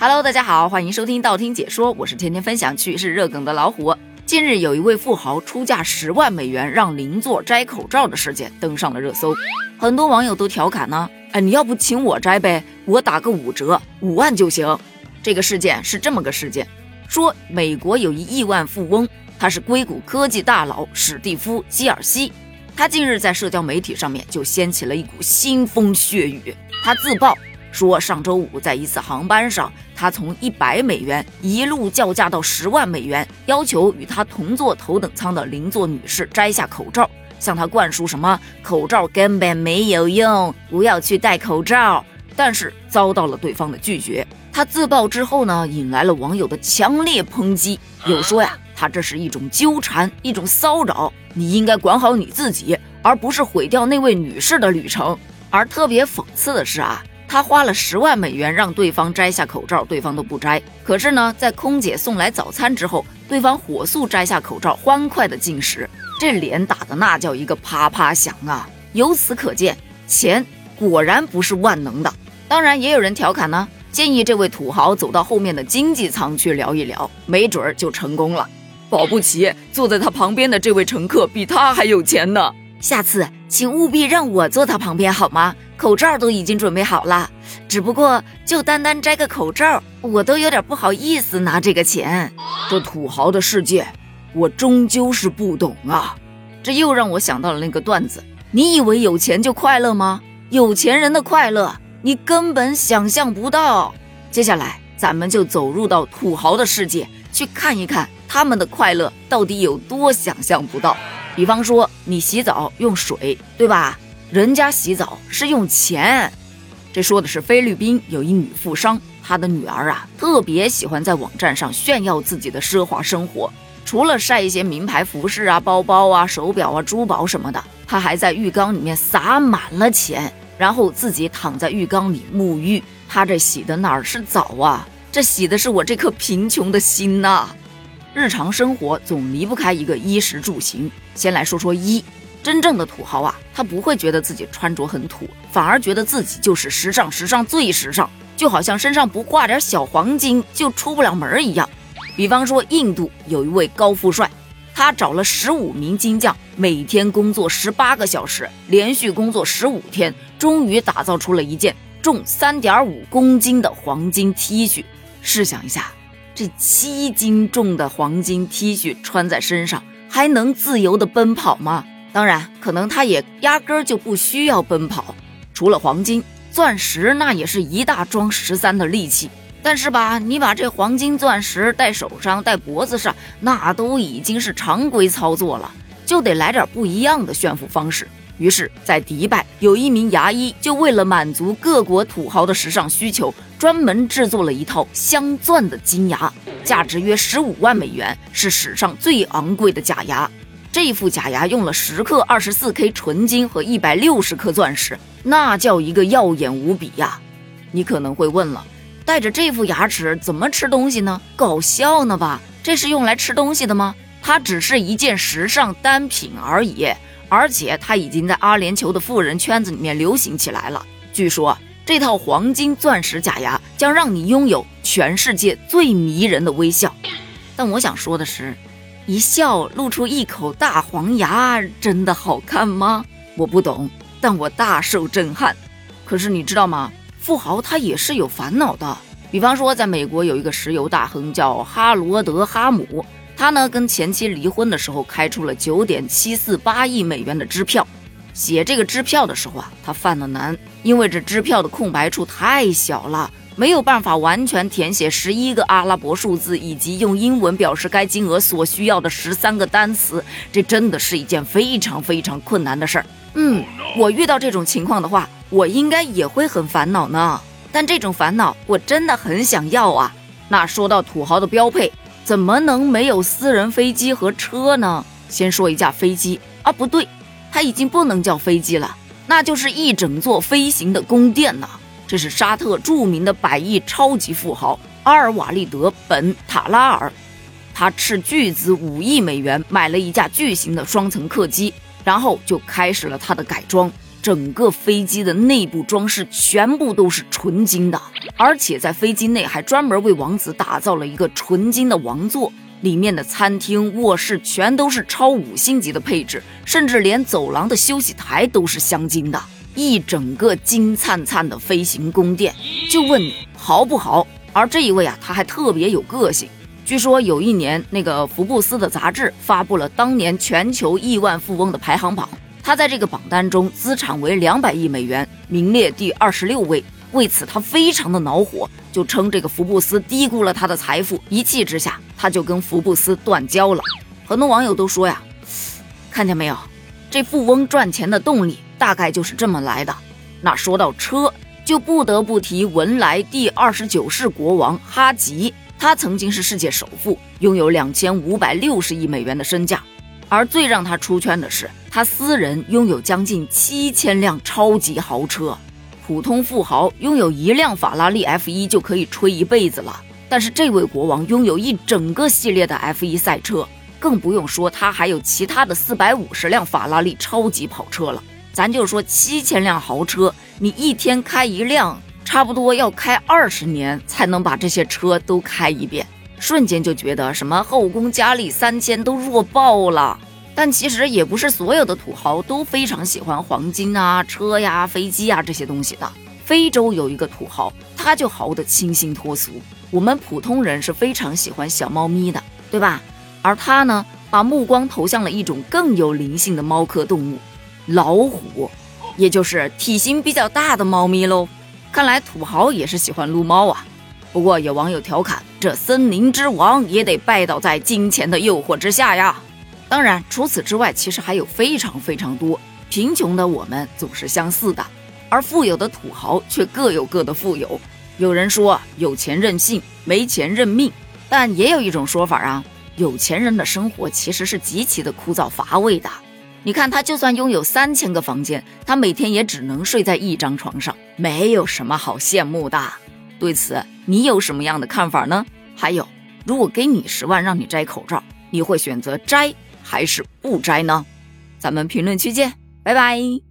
Hello，大家好，欢迎收听道听解说，我是天天分享趣事热梗的老虎。近日有一位富豪出价十万美元让邻座摘口罩的事件登上了热搜，很多网友都调侃呢，哎，你要不请我摘呗，我打个五折，五万就行。这个事件是这么个事件，说美国有一亿万富翁，他是硅谷科技大佬史蒂夫·基尔西，他近日在社交媒体上面就掀起了一股腥风血雨，他自曝。说上周五在一次航班上，他从一百美元一路叫价到十万美元，要求与他同坐头等舱的邻座女士摘下口罩，向他灌输什么口罩根本没有用，不要去戴口罩。但是遭到了对方的拒绝。他自曝之后呢，引来了网友的强烈抨击，有说呀，他这是一种纠缠，一种骚扰，你应该管好你自己，而不是毁掉那位女士的旅程。而特别讽刺的是啊。他花了十万美元让对方摘下口罩，对方都不摘。可是呢，在空姐送来早餐之后，对方火速摘下口罩，欢快的进食，这脸打的那叫一个啪啪响啊！由此可见，钱果然不是万能的。当然，也有人调侃呢，建议这位土豪走到后面的经济舱去聊一聊，没准儿就成功了。保不齐坐在他旁边的这位乘客比他还有钱呢。下次请务必让我坐他旁边好吗？口罩都已经准备好了，只不过就单单摘个口罩，我都有点不好意思拿这个钱。这土豪的世界，我终究是不懂啊！这又让我想到了那个段子：你以为有钱就快乐吗？有钱人的快乐，你根本想象不到。接下来，咱们就走入到土豪的世界，去看一看他们的快乐到底有多想象不到。比方说，你洗澡用水，对吧？人家洗澡是用钱，这说的是菲律宾有一女富商，她的女儿啊特别喜欢在网站上炫耀自己的奢华生活，除了晒一些名牌服饰啊、包包啊、手表啊、珠宝什么的，她还在浴缸里面撒满了钱，然后自己躺在浴缸里沐浴。她这洗的哪儿是澡啊？这洗的是我这颗贫穷的心呐！日常生活总离不开一个衣食住行，先来说说衣。真正的土豪啊，他不会觉得自己穿着很土，反而觉得自己就是时尚，时尚最时尚，就好像身上不挂点小黄金就出不了门一样。比方说，印度有一位高富帅，他找了十五名金匠，每天工作十八个小时，连续工作十五天，终于打造出了一件重三点五公斤的黄金 T 恤。试想一下，这七斤重的黄金 T 恤穿在身上，还能自由的奔跑吗？当然，可能他也压根儿就不需要奔跑。除了黄金、钻石，那也是一大桩十三的利器。但是吧，你把这黄金、钻石戴手上、戴脖子上，那都已经是常规操作了，就得来点不一样的炫富方式。于是，在迪拜有一名牙医，就为了满足各国土豪的时尚需求，专门制作了一套镶钻的金牙，价值约十五万美元，是史上最昂贵的假牙。这副假牙用了十克二十四 K 纯金和一百六十克钻石，那叫一个耀眼无比呀！你可能会问了，带着这副牙齿怎么吃东西呢？搞笑呢吧？这是用来吃东西的吗？它只是一件时尚单品而已，而且它已经在阿联酋的富人圈子里面流行起来了。据说这套黄金钻石假牙将让你拥有全世界最迷人的微笑。但我想说的是。一笑露出一口大黄牙，真的好看吗？我不懂，但我大受震撼。可是你知道吗？富豪他也是有烦恼的。比方说，在美国有一个石油大亨叫哈罗德·哈姆，他呢跟前妻离婚的时候开出了九点七四八亿美元的支票。写这个支票的时候啊，他犯了难，因为这支票的空白处太小了。没有办法完全填写十一个阿拉伯数字，以及用英文表示该金额所需要的十三个单词，这真的是一件非常非常困难的事儿。嗯，我遇到这种情况的话，我应该也会很烦恼呢。但这种烦恼我真的很想要啊。那说到土豪的标配，怎么能没有私人飞机和车呢？先说一架飞机啊，不对，它已经不能叫飞机了，那就是一整座飞行的宫殿呢。这是沙特著名的百亿超级富豪阿尔瓦利德·本·塔拉尔，他斥巨资五亿美元买了一架巨型的双层客机，然后就开始了他的改装。整个飞机的内部装饰全部都是纯金的，而且在飞机内还专门为王子打造了一个纯金的王座，里面的餐厅、卧室全都是超五星级的配置，甚至连走廊的休息台都是镶金的，一整个金灿灿的飞行宫殿。就问你豪不豪？而这一位啊，他还特别有个性。据说有一年，那个福布斯的杂志发布了当年全球亿万富翁的排行榜，他在这个榜单中资产为两百亿美元，名列第二十六位。为此，他非常的恼火，就称这个福布斯低估了他的财富。一气之下，他就跟福布斯断交了。很多网友都说呀，看见没有，这富翁赚钱的动力大概就是这么来的。那说到车，就不得不提文莱第二十九世国王哈吉。他曾经是世界首富，拥有两千五百六十亿美元的身价，而最让他出圈的是，他私人拥有将近七千辆超级豪车。普通富豪拥有一辆法拉利 F 一就可以吹一辈子了，但是这位国王拥有一整个系列的 F 一赛车，更不用说他还有其他的四百五十辆法拉利超级跑车了。咱就说七千辆豪车，你一天开一辆。差不多要开二十年才能把这些车都开一遍，瞬间就觉得什么后宫佳丽三千都弱爆了。但其实也不是所有的土豪都非常喜欢黄金啊、车呀、飞机啊这些东西的。非洲有一个土豪，他就豪得清新脱俗。我们普通人是非常喜欢小猫咪的，对吧？而他呢，把目光投向了一种更有灵性的猫科动物——老虎，也就是体型比较大的猫咪喽。看来土豪也是喜欢撸猫啊，不过有网友调侃，这森林之王也得拜倒在金钱的诱惑之下呀。当然，除此之外，其实还有非常非常多。贫穷的我们总是相似的，而富有的土豪却各有各的富有。有人说有钱任性，没钱认命，但也有一种说法啊，有钱人的生活其实是极其的枯燥乏味的。你看他，就算拥有三千个房间，他每天也只能睡在一张床上，没有什么好羡慕的。对此，你有什么样的看法呢？还有，如果给你十万让你摘口罩，你会选择摘还是不摘呢？咱们评论区见，拜拜。